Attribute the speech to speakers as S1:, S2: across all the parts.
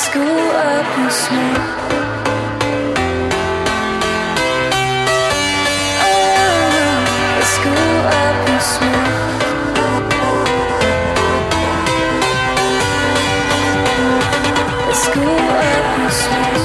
S1: school up
S2: and smoke. Oh, school up and smoke. Up smoke.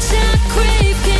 S2: I a crave.